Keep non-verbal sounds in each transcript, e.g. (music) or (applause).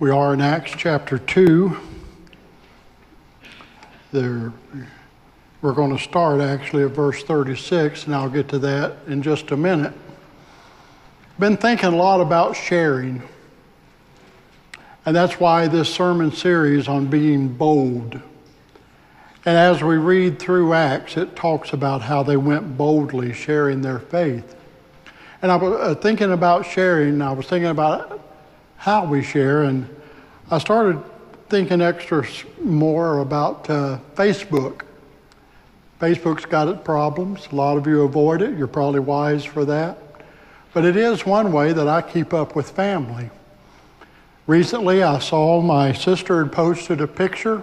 We are in Acts chapter 2. There, we're going to start actually at verse 36, and I'll get to that in just a minute. Been thinking a lot about sharing, and that's why this sermon series on being bold. And as we read through Acts, it talks about how they went boldly sharing their faith. And I was uh, thinking about sharing, I was thinking about how we share, and I started thinking extra more about uh, Facebook. Facebook's got its problems. A lot of you avoid it. You're probably wise for that. But it is one way that I keep up with family. Recently, I saw my sister had posted a picture.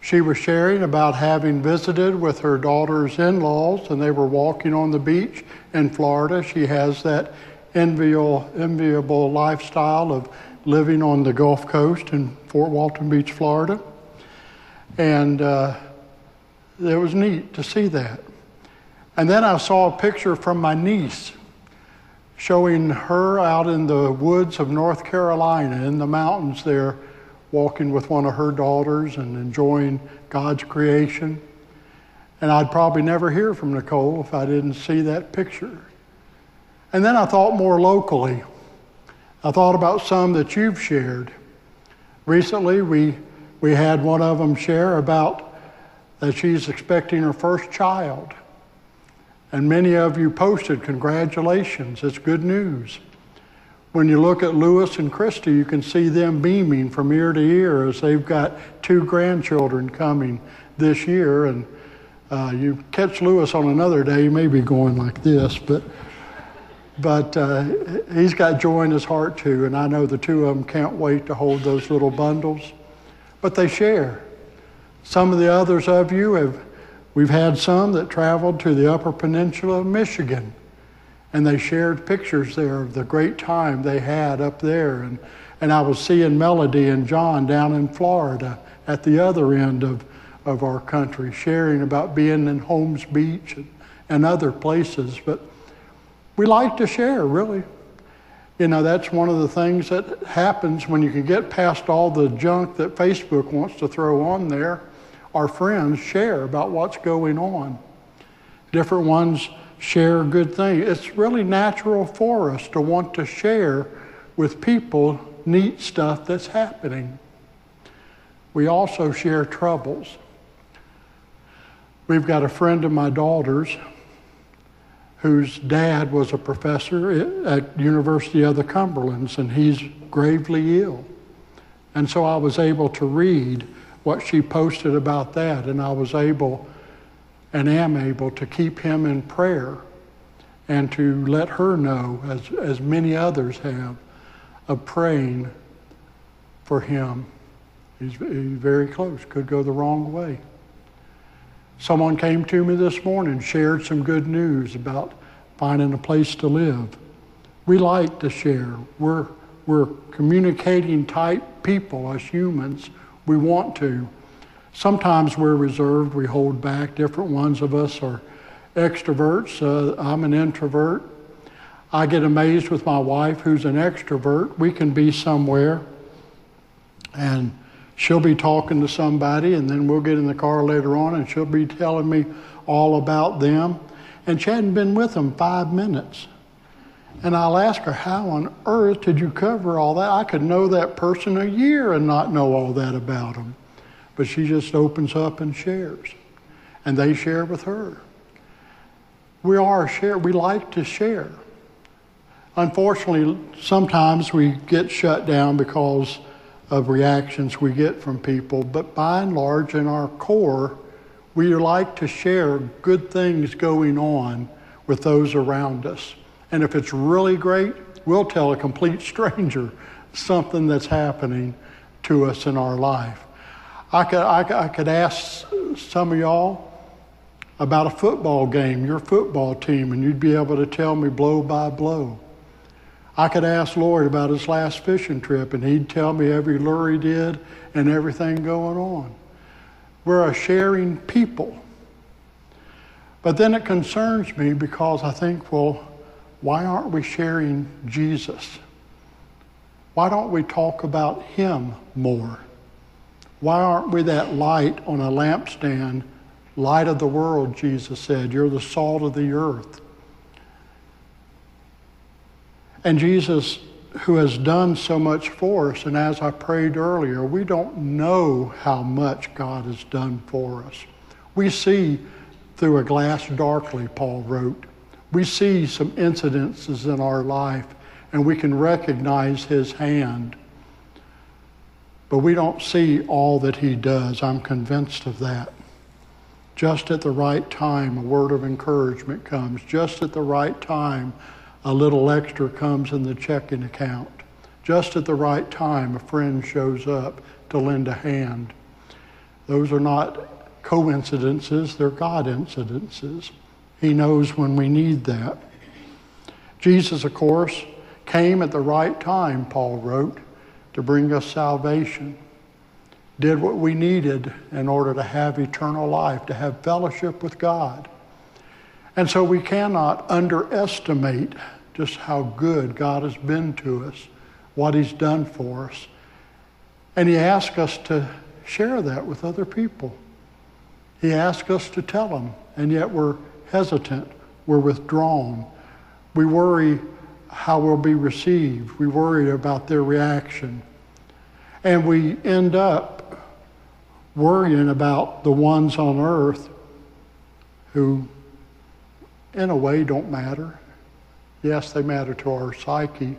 She was sharing about having visited with her daughter's in laws, and they were walking on the beach in Florida. She has that enviable, enviable lifestyle of living on the Gulf Coast in Fort Walton Beach, Florida. And uh, it was neat to see that. And then I saw a picture from my niece showing her out in the woods of North Carolina in the mountains there, walking with one of her daughters and enjoying God's creation. And I'd probably never hear from Nicole if I didn't see that picture. And then I thought more locally. I thought about some that you've shared. Recently, we, we had one of them share about that she's expecting her first child. And many of you posted, Congratulations, it's good news. When you look at Lewis and Christy, you can see them beaming from ear to ear as they've got two grandchildren coming this year. And uh, you catch Lewis on another day, he may be going like this, but but uh, he's got joy in his heart too, and I know the two of them can't wait to hold those little bundles. But they share. Some of the others of you have, we've had some that traveled to the Upper Peninsula of Michigan, and they shared pictures there of the great time they had up there. And, and I was seeing Melody and John down in Florida at the other end of, of our country, sharing about being in Holmes Beach and, and other places. But we like to share, really. You know, that's one of the things that happens when you can get past all the junk that Facebook wants to throw on there. Our friends share about what's going on. Different ones share good things. It's really natural for us to want to share with people neat stuff that's happening. We also share troubles. We've got a friend of my daughter's whose dad was a professor at University of the Cumberlands, and he's gravely ill. And so I was able to read what she posted about that, and I was able and am able to keep him in prayer and to let her know, as, as many others have, of praying for him. He's, he's very close, could go the wrong way. Someone came to me this morning, shared some good news about finding a place to live. We like to share. We're, we're communicating type people as humans. We want to. Sometimes we're reserved, we hold back. Different ones of us are extroverts. Uh, I'm an introvert. I get amazed with my wife, who's an extrovert. We can be somewhere and she'll be talking to somebody, and then we'll get in the car later on, and she'll be telling me all about them. And she hadn't been with them five minutes. And I'll ask her, How on earth did you cover all that? I could know that person a year and not know all that about them. But she just opens up and shares. And they share with her. We are share, we like to share. Unfortunately, sometimes we get shut down because of reactions we get from people, but by and large, in our core, we like to share good things going on with those around us. And if it's really great, we'll tell a complete (laughs) stranger something that's happening to us in our life. I could, I, I could ask some of y'all about a football game, your football team, and you'd be able to tell me blow by blow. I could ask Lloyd about his last fishing trip, and he'd tell me every lure he did and everything going on. We're a sharing people. But then it concerns me because I think, well, why aren't we sharing Jesus? Why don't we talk about Him more? Why aren't we that light on a lampstand? Light of the world, Jesus said. You're the salt of the earth. And Jesus, who has done so much for us, and as I prayed earlier, we don't know how much God has done for us. We see through a glass darkly, Paul wrote. We see some incidences in our life and we can recognize his hand. But we don't see all that he does. I'm convinced of that. Just at the right time, a word of encouragement comes. Just at the right time, a little extra comes in the checking account. Just at the right time, a friend shows up to lend a hand. Those are not coincidences, they're God incidences. He knows when we need that. Jesus, of course, came at the right time, Paul wrote, to bring us salvation. Did what we needed in order to have eternal life, to have fellowship with God. And so we cannot underestimate just how good God has been to us, what He's done for us. And He asks us to share that with other people. He asks us to tell them, and yet we're hesitant, we're withdrawn. We worry how we'll be received, we worry about their reaction. And we end up worrying about the ones on earth who, in a way, don't matter. Yes, they matter to our psyche.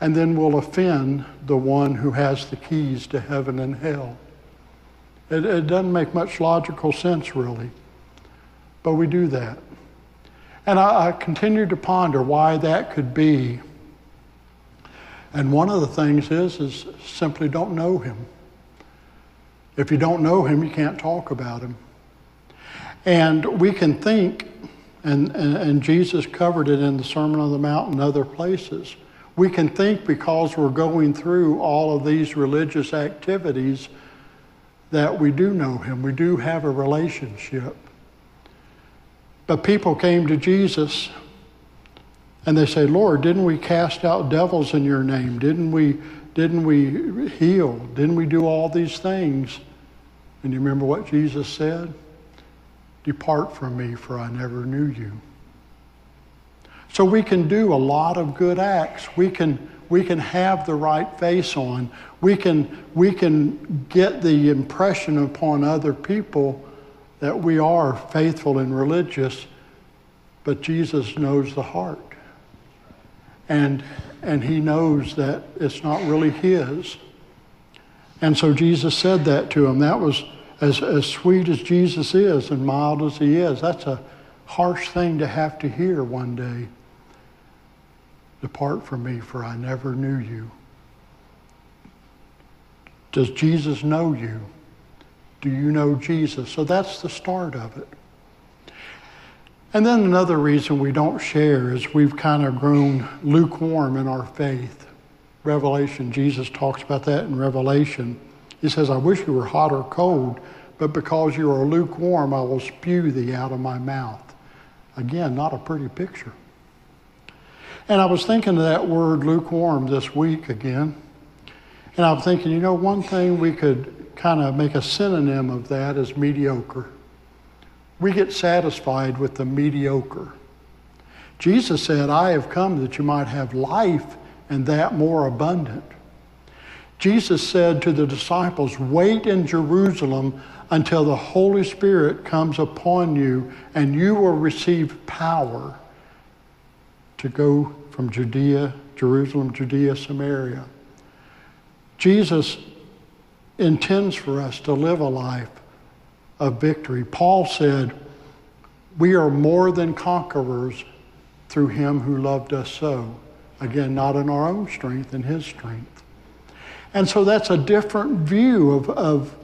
And then we'll offend the one who has the keys to heaven and hell. It, it doesn't make much logical sense, really. But we do that. And I, I continue to ponder why that could be. And one of the things is, is simply don't know him. If you don't know him, you can't talk about him. And we can think, and, and, and, Jesus covered it in the Sermon on the Mount and other places. We can think because we're going through all of these religious activities that we do know him, we do have a relationship. But people came to Jesus and they say, Lord, didn't we cast out devils in your name? Didn't we, didn't we heal? Didn't we do all these things? And you remember what Jesus said? Depart from me, for I never knew you. So we can do a lot of good acts. We can, we can have the right face on. We can, we can get the impression upon other people that we are faithful and religious, but Jesus knows the heart. And, and he knows that it's not really his. And so Jesus said that to him. That was as, as sweet as Jesus is and mild as he is. That's a harsh thing to have to hear one day. Depart from me, for I never knew you. Does Jesus know you? Do you know Jesus? So that's the start of it. And then another reason we don't share is we've kind of grown lukewarm in our faith. Revelation, Jesus talks about that in Revelation. He says, I wish you were hot or cold, but because you are lukewarm, I will spew thee out of my mouth. Again, not a pretty picture. And I was thinking of that word lukewarm this week again. And I'm thinking, you know, one thing we could kind of make a synonym of that is mediocre. We get satisfied with the mediocre. Jesus said, I have come that you might have life and that more abundant. Jesus said to the disciples, Wait in Jerusalem until the Holy Spirit comes upon you, and you will receive power to go from Judea, Jerusalem, Judea, Samaria. Jesus intends for us to live a life of victory. Paul said, We are more than conquerors through him who loved us so. Again, not in our own strength, in his strength. And so that's a different view of, of,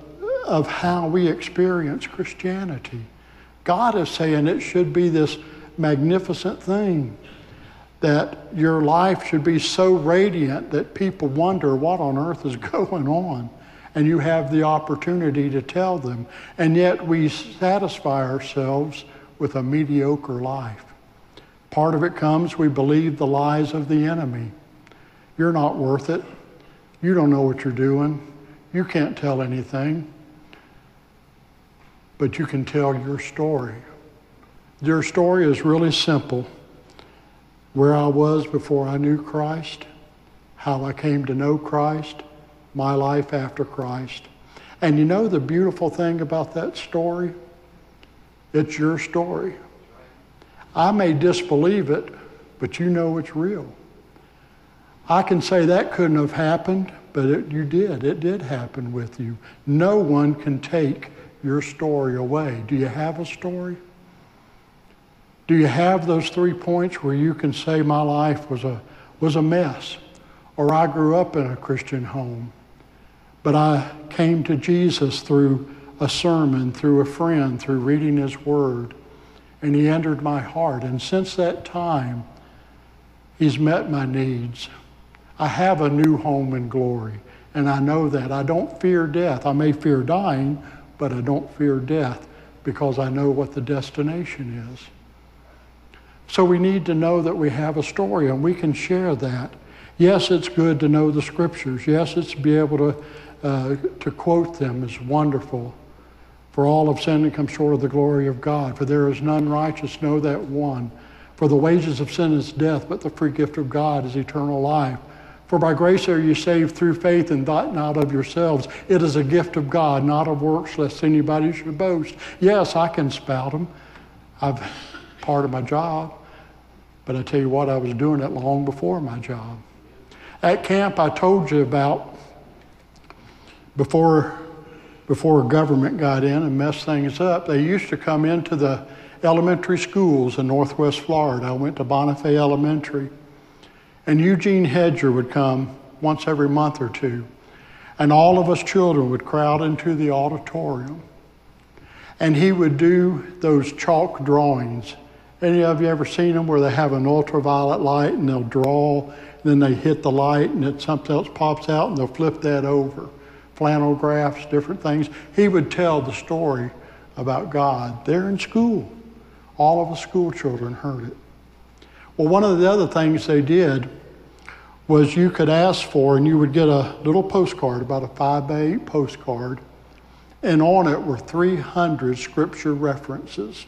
of how we experience Christianity. God is saying it should be this magnificent thing that your life should be so radiant that people wonder what on earth is (laughs) going on. And you have the opportunity to tell them. And yet we satisfy ourselves with a mediocre life. Part of it comes, we believe the lies of the enemy. You're not worth it. You don't know what you're doing. You can't tell anything. But you can tell your story. Your story is really simple. Where I was before I knew Christ, how I came to know Christ, my life after Christ. And you know the beautiful thing about that story? It's your story. I may disbelieve it, but you know it's real. I can say that couldn't have happened, but it, you did. It did happen with you. No one can take your story away. Do you have a story? Do you have those three points where you can say my life was a, was a mess, or I grew up in a Christian home, but I came to Jesus through a sermon, through a friend, through reading His Word, and He entered my heart. And since that time, He's met my needs. I have a new home in glory, and I know that. I don't fear death. I may fear dying, but I don't fear death because I know what the destination is. So we need to know that we have a story and we can share that. Yes, it's good to know the scriptures. Yes, it's to be able to, uh, to quote them is wonderful. For all of sinned and come short of the glory of God. For there is none righteous, no, that one. For the wages of sin is death, but the free gift of God is eternal life. For by grace are you saved through faith, and that not of yourselves. It is a gift of God, not of works, lest anybody should boast. Yes, I can spout them. I've part of my job. But I tell you what, I was doing it long before my job. At camp, I told you about before before government got in and messed things up. They used to come into the elementary schools in Northwest Florida. I went to Bonifay Elementary, and Eugene Hedger would come once every month or two, and all of us children would crowd into the auditorium, and he would do those chalk drawings any of you ever seen them where they have an ultraviolet light and they'll draw, and then they hit the light and it, something else pops out and they'll flip that over? Flannel graphs, different things. He would tell the story about God. They're in school. All of the school children heard it. Well, one of the other things they did was you could ask for, and you would get a little postcard, about a five by eight postcard, and on it were 300 scripture references.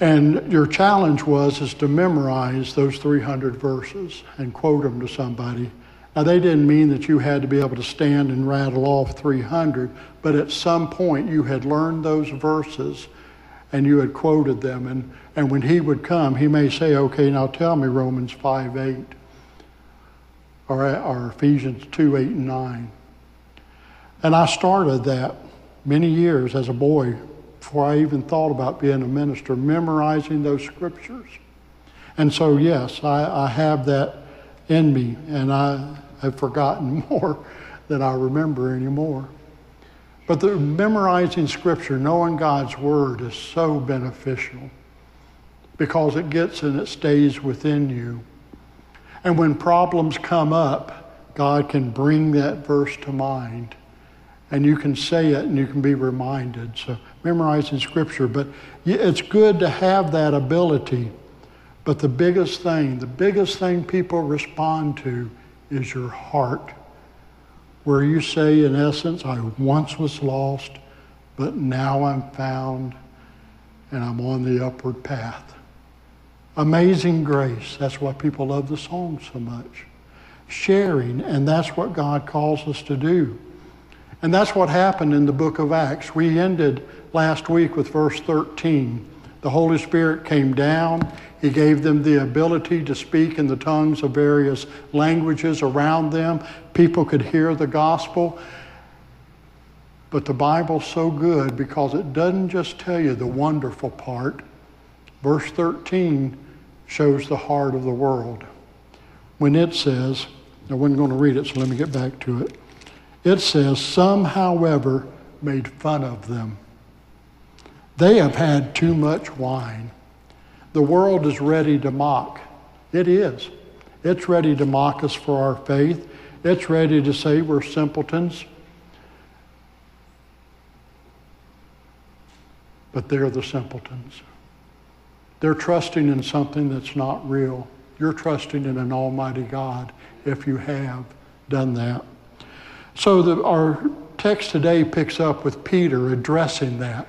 And your challenge was is to memorize those 300 verses and quote them to somebody. Now they didn't mean that you had to be able to stand and rattle off 300, but at some point you had learned those verses and you had quoted them. And, and when he would come, he may say, okay, now tell me Romans 5, 8 or, or Ephesians 2, 8, and 9. And I started that many years as a boy before I even thought about being a minister, memorizing those scriptures. And so, yes, I, I have that in me, and I have forgotten (laughs) more than I remember anymore. But the memorizing scripture, knowing God's word, is so beneficial because it gets and it stays within you. And when problems come up, God can bring that verse to mind and you can say it and you can be reminded. So memorizing scripture, but it's good to have that ability. But the biggest thing, the biggest thing people respond to is your heart, where you say, in essence, I once was lost, but now I'm found and I'm on the upward path. Amazing grace. That's why people love the song so much. Sharing, and that's what God calls us to do. And that's what happened in the book of Acts. We ended last week with verse 13. The Holy Spirit came down. He gave them the ability to speak in the tongues of various languages around them. People could hear the gospel. But the Bible's so good because it doesn't just tell you the wonderful part. Verse 13 shows the heart of the world. When it says, I wasn't going to read it, so let me get back to it. It says, Some, however, made fun of them. They have had too much wine. The world is ready to mock. It is. It's ready to mock us for our faith. It's ready to say we're simpletons. But they're the simpletons. They're trusting in something that's not real. You're trusting in an almighty God if you have done that. So the, our text today picks up with Peter addressing that.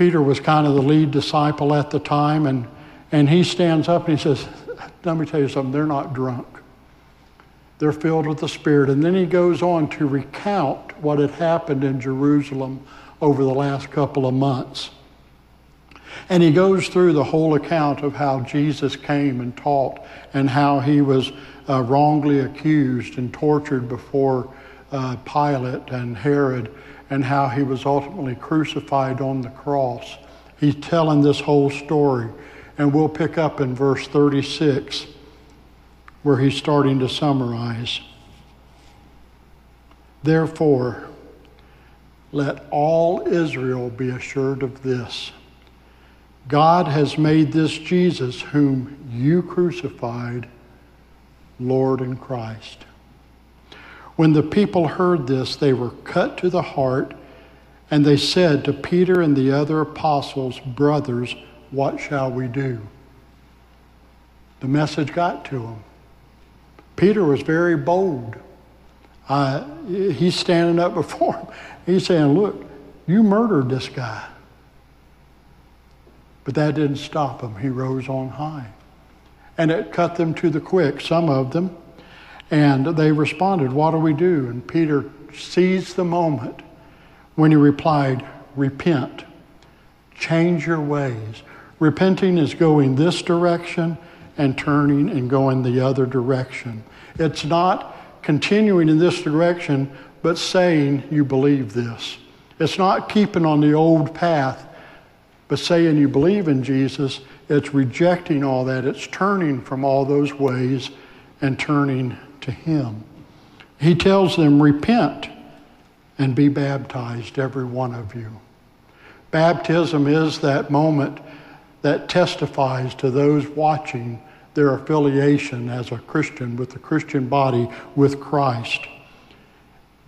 Peter was kind of the lead disciple at the time, and, and he stands up and he says, Let me tell you something, they're not drunk. They're filled with the Spirit. And then he goes on to recount what had happened in Jerusalem over the last couple of months. And he goes through the whole account of how Jesus came and taught and how he was uh, wrongly accused and tortured before uh, Pilate and Herod and how he was ultimately crucified on the cross. He's telling this whole story. And we'll pick up in verse 36 where he's starting to summarize. Therefore, let all Israel be assured of this God has made this Jesus, whom you crucified, Lord and Christ. When the people heard this, they were cut to the heart, and they said to Peter and the other apostles, Brothers, what shall we do? The message got to them. Peter was very bold. Uh, he's standing up before him. He's saying, Look, you murdered this guy. But that didn't stop him. He rose on high. And it cut them to the quick, some of them. And they responded, What do we do? And Peter seized the moment when he replied, Repent, change your ways. Repenting is going this direction and turning and going the other direction. It's not continuing in this direction, but saying you believe this. It's not keeping on the old path but saying you believe in Jesus, it's rejecting all that. It's turning from all those ways and turning to Him. He tells them, Repent and be baptized, every one of you. Baptism is that moment that testifies to those watching their affiliation as a Christian with the Christian body with Christ.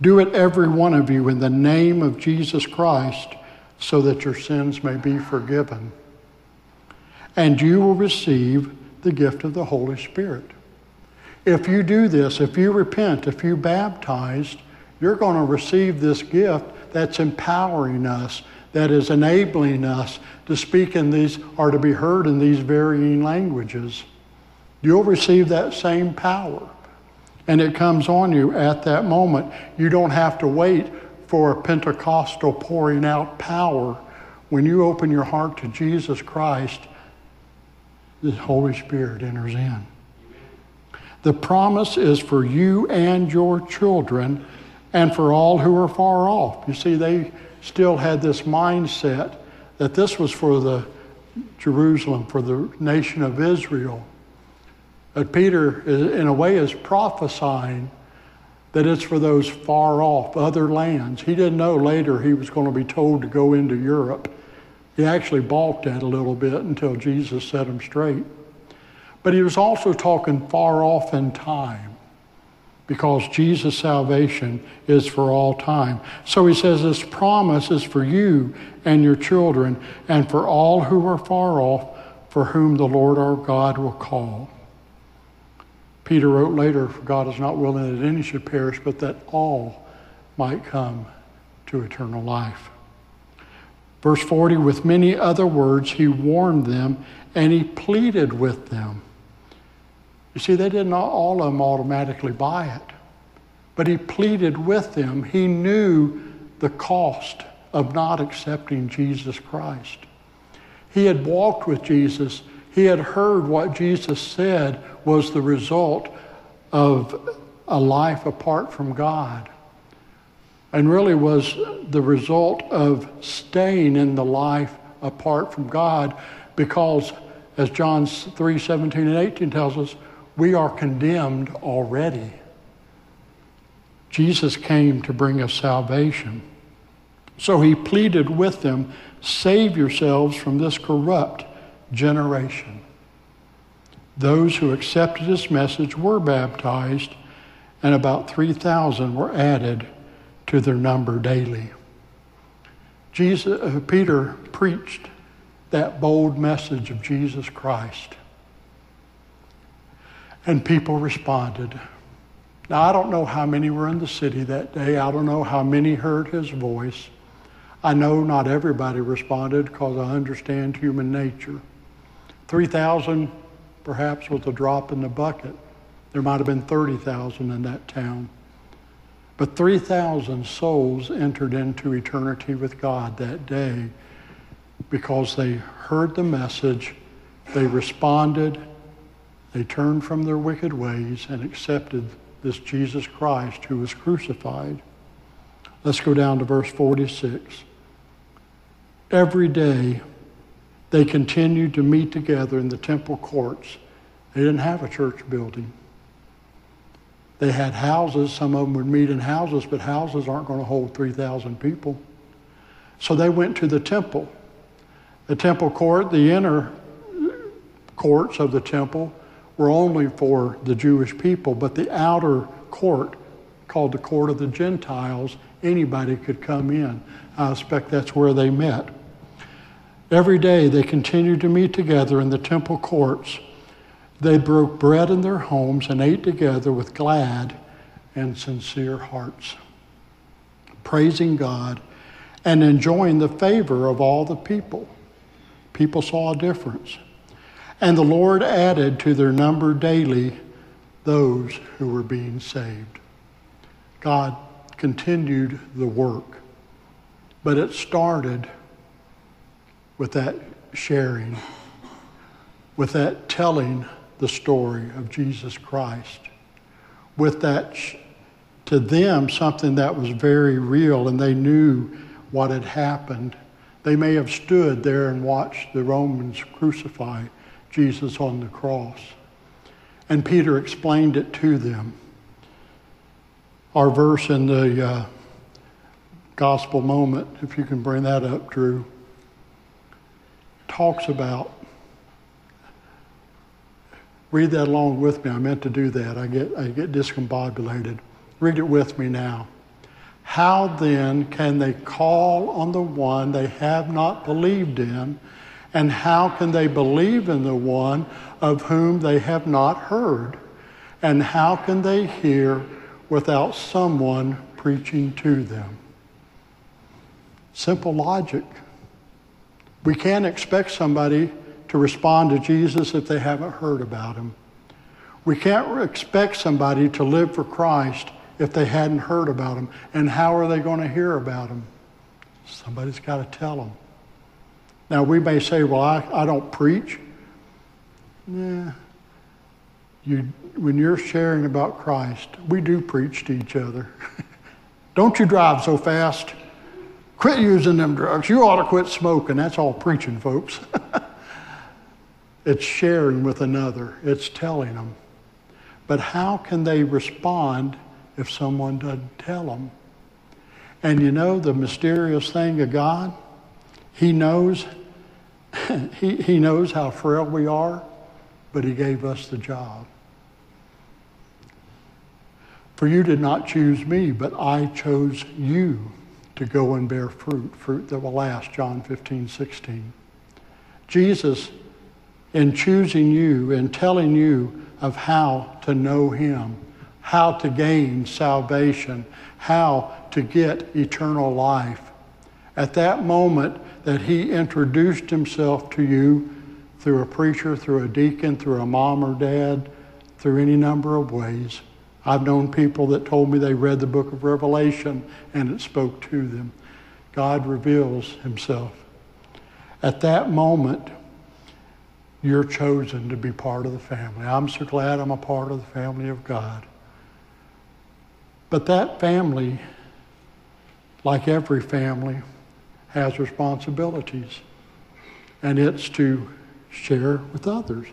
Do it, every one of you, in the name of Jesus Christ so that your sins may be forgiven. And you will receive the gift of the Holy Spirit. If you do this, if you repent, if you baptized, you're going to receive this gift that's empowering us, that is enabling us to speak in these or to be heard in these varying languages. You'll receive that same power. And it comes on you at that moment. You don't have to wait for a Pentecostal pouring out power, when you open your heart to Jesus Christ, the Holy Spirit enters in. The promise is for you and your children and for all who are far off. You see, they still had this mindset that this was for the Jerusalem, for the nation of Israel. That Peter, in a way, is prophesying that it's for those far off other lands. He didn't know later he was going to be told to go into Europe. He actually balked at a little bit until Jesus set him straight. But he was also talking far off in time because Jesus' salvation is for all time. So he says this promise is for you and your children and for all who are far off, for whom the Lord our God will call. Peter wrote later, For God is not willing that any should perish, but that all might come to eternal life. Verse 40, with many other words, he warned them and he pleaded with them. You see, they did not all of them automatically buy it, but he pleaded with them. He knew the cost of not accepting Jesus Christ. He had walked with Jesus, he had heard what Jesus said was the result of a life apart from God and really was the result of staying in the life apart from God because as John 3 17 and 18 tells us, we are condemned already. Jesus came to bring us salvation. So he pleaded with them save yourselves from this corrupt generation. Those who accepted his message were baptized, and about 3,000 were added to their number daily. Jesus, uh, Peter preached that bold message of Jesus Christ. And people responded. Now, I don't know how many were in the city that day. I don't know how many heard his voice. I know not everybody responded because I understand human nature. 3,000 perhaps was a drop in the bucket. There might have been 30,000 in that town. But 3,000 souls entered into eternity with God that day because they heard the message, they responded, they turned from their wicked ways and accepted this Jesus Christ who was crucified. Let's go down to verse 46. Every day they continued to meet together in the temple courts. They didn't have a church building. They had houses. Some of them would meet in houses, but houses aren't going to hold 3,000 people. So they went to the temple. The temple court, the inner courts of the temple, were only for the Jewish people, but the outer court, called the court of the Gentiles, anybody could come in. I expect that's where they met. Every day they continued to meet together in the temple courts. They broke bread in their homes and ate together with glad and sincere hearts, praising God and enjoying the favor of all the people. People saw a difference. And the Lord added to their number daily those who were being saved. God continued the work, but it started with that sharing, with that telling the story of Jesus Christ, with that to them something that was very real and they knew what had happened. They may have stood there and watched the Romans crucify Jesus on the cross. And Peter explained it to them. Our verse in the uh, gospel moment, if you can bring that up, Drew, talks about. Read that along with me. I meant to do that. I get, I get discombobulated. Read it with me now. How then can they call on the one they have not believed in? And how can they believe in the one of whom they have not heard? And how can they hear without someone preaching to them? Simple logic. We can't expect somebody to respond to Jesus if they haven't heard about him. We can't expect somebody to live for Christ if they hadn't heard about him. And how are they going to hear about him? Somebody's got to tell them. Now, we may say, well, I, I don't preach. Yeah. You, when you're sharing about Christ, we do preach to each other. (laughs) don't you drive so fast. Quit using them drugs. You ought to quit smoking. That's all preaching, folks. (laughs) it's sharing with another, it's telling them. But how can they respond if someone doesn't tell them? And you know the mysterious thing of God? He knows (laughs) he, he knows how frail we are, but He gave us the job. For you did not choose me, but I chose you to go and bear fruit, fruit that will last, John 15, 16. Jesus, in choosing you and telling you of how to know Him, how to gain salvation, how to get eternal life, at that moment, that he introduced himself to you through a preacher, through a deacon, through a mom or dad, through any number of ways. I've known people that told me they read the book of Revelation and it spoke to them. God reveals himself. At that moment, you're chosen to be part of the family. I'm so glad I'm a part of the family of God. But that family, like every family, has responsibilities, and it's to share with others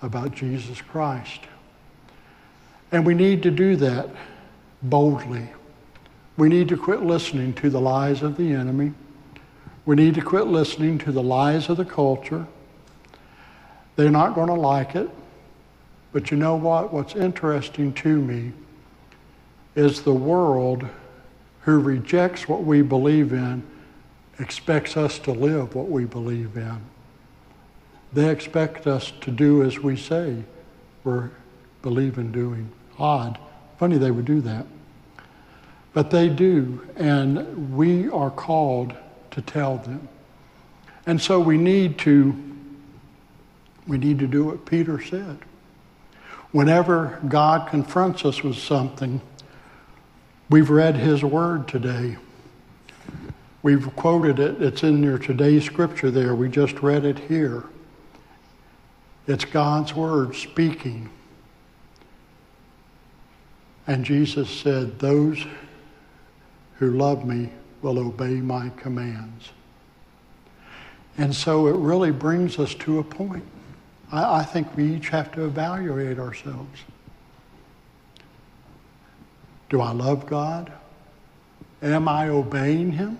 about Jesus Christ. And we need to do that boldly. We need to quit listening to the lies of the enemy. We need to quit listening to the lies of the culture. They're not going to like it. But you know what? What's interesting to me is the world who rejects what we believe in expects us to live what we believe in. They expect us to do as we say were believing doing. Odd. Funny they would do that. But they do, and we are called to tell them. And so we need to we need to do what Peter said. Whenever God confronts us with something, we've read his word today. We've quoted it. It's in your today's scripture there. We just read it here. It's God's word speaking. And Jesus said, Those who love me will obey my commands. And so it really brings us to a point. I, I think we each have to evaluate ourselves. Do I love God? Am I obeying Him?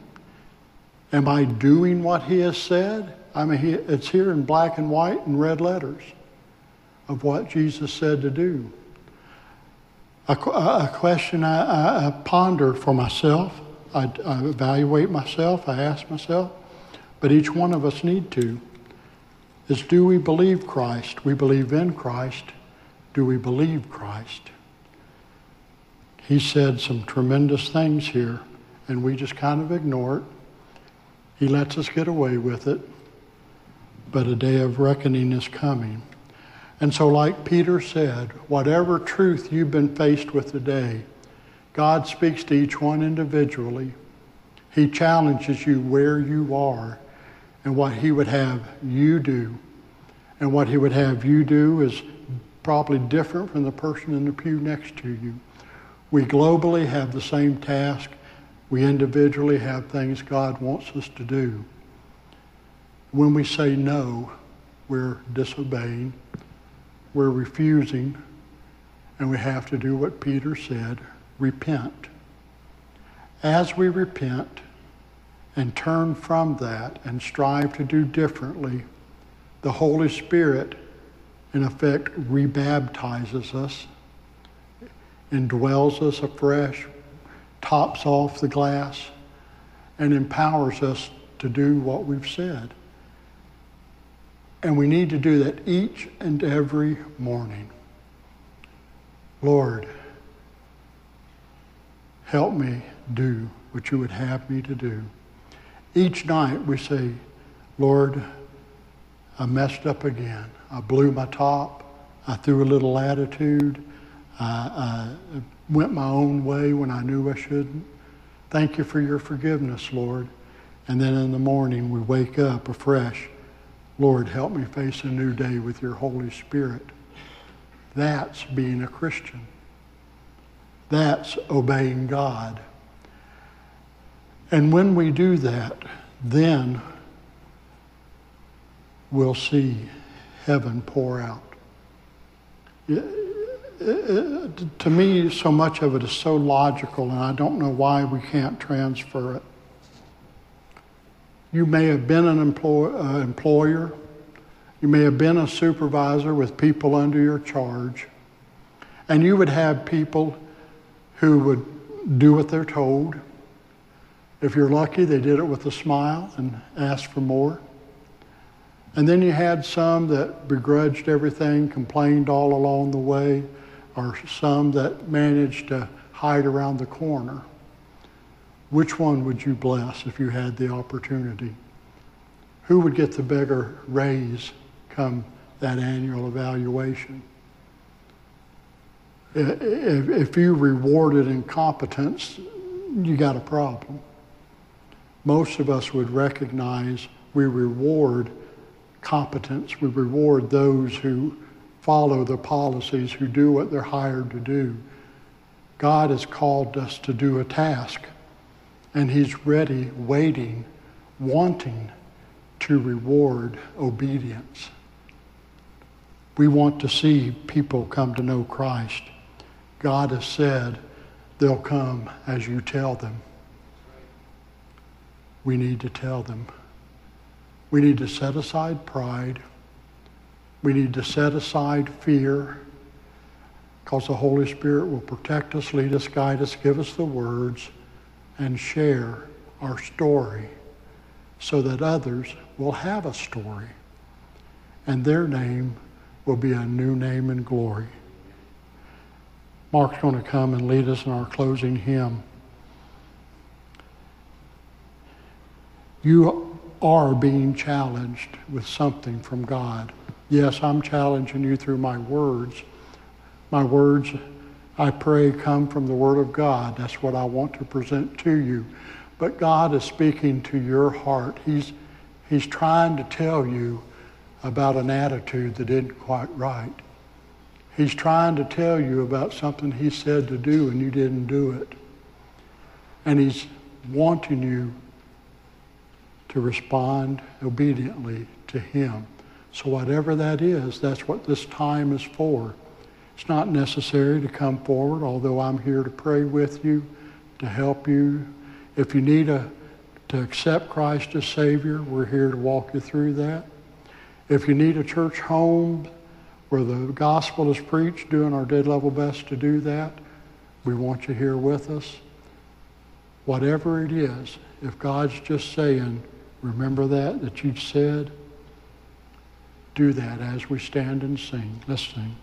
Am I doing what He has said? I mean, he, it's here in black and white and red letters of what Jesus said to do. A, a question I, I, ponder for myself, I, I evaluate myself, I ask myself, but each one of us need to, is do we believe Christ? We believe in Christ. Do we believe Christ? He said some tremendous things here, and we just kind of ignore it. He lets us get away with it, but a day of reckoning is coming. And so, like Peter said, whatever truth you've been faced with today, God speaks to each one individually. He challenges you where you are and what He would have you do. And what He would have you do is probably different from the person in the pew next to you. We globally have the same task. We individually have things God wants us to do. When we say no, we're disobeying we're refusing, and we have to do what Peter said repent. As we repent and turn from that and strive to do differently, the Holy Spirit, in effect, rebaptizes us, indwells us afresh, tops off the glass, and empowers us to do what we've said. And we need to do that each and every morning. Lord, help me do what you would have me to do. Each night we say, Lord, I messed up again. I blew my top. I threw a little attitude. I, I went my own way when I knew I shouldn't. Thank you for your forgiveness, Lord. And then in the morning we wake up afresh Lord, help me face a new day with your Holy Spirit. That's being a Christian. That's obeying God. And when we do that, then we'll see heaven pour out. To me, so much of it is so logical, and I don't know why we can't transfer it. You may have been an employ, uh, employer. You may have been a supervisor with people under your charge. And you would have people who would do what they're told. If you're lucky, they did it with a smile and asked for more. And then you had some that begrudged everything, complained all along the way, or some that managed to hide around the corner. Which one would you bless if you had the opportunity? Who would get the bigger raise come that annual evaluation? If you rewarded incompetence, you got a problem. Most of us would recognize we reward competence, we reward those who follow the policies, who do what they're hired to do. God has called us to do a task and he's ready, waiting, wanting to reward obedience. We want to see people come to know Christ. God has said they'll come as you tell them. We need to tell them. We need to set aside pride. We need to set aside fear because the Holy Spirit will protect us, lead us, guide us, give us the words and share our story so that others will have a story and their name will be a new name in glory. Mark's going to come and lead us in our closing hymn. You are being challenged with something from God. Yes, I'm challenging you through my words. My words, I pray, come from the Word of God. That's what I want to present to you. But God is speaking to your heart. He's, he's trying to tell you about an attitude that isn't quite right. He's trying to tell you about something He said to do and you didn't do it. And He's wanting you to respond obediently to Him. So, whatever that is, that's what this time is for. It's not necessary to come forward, although I'm here to pray with you, to help you. If you need a, to accept Christ as Savior, we're here to walk you through that. If you need a church home where the gospel is preached, doing our dead level best to do that, we want you here with us. Whatever it is, if God's just saying, remember that, that you said, do that as we stand and sing. Let's sing.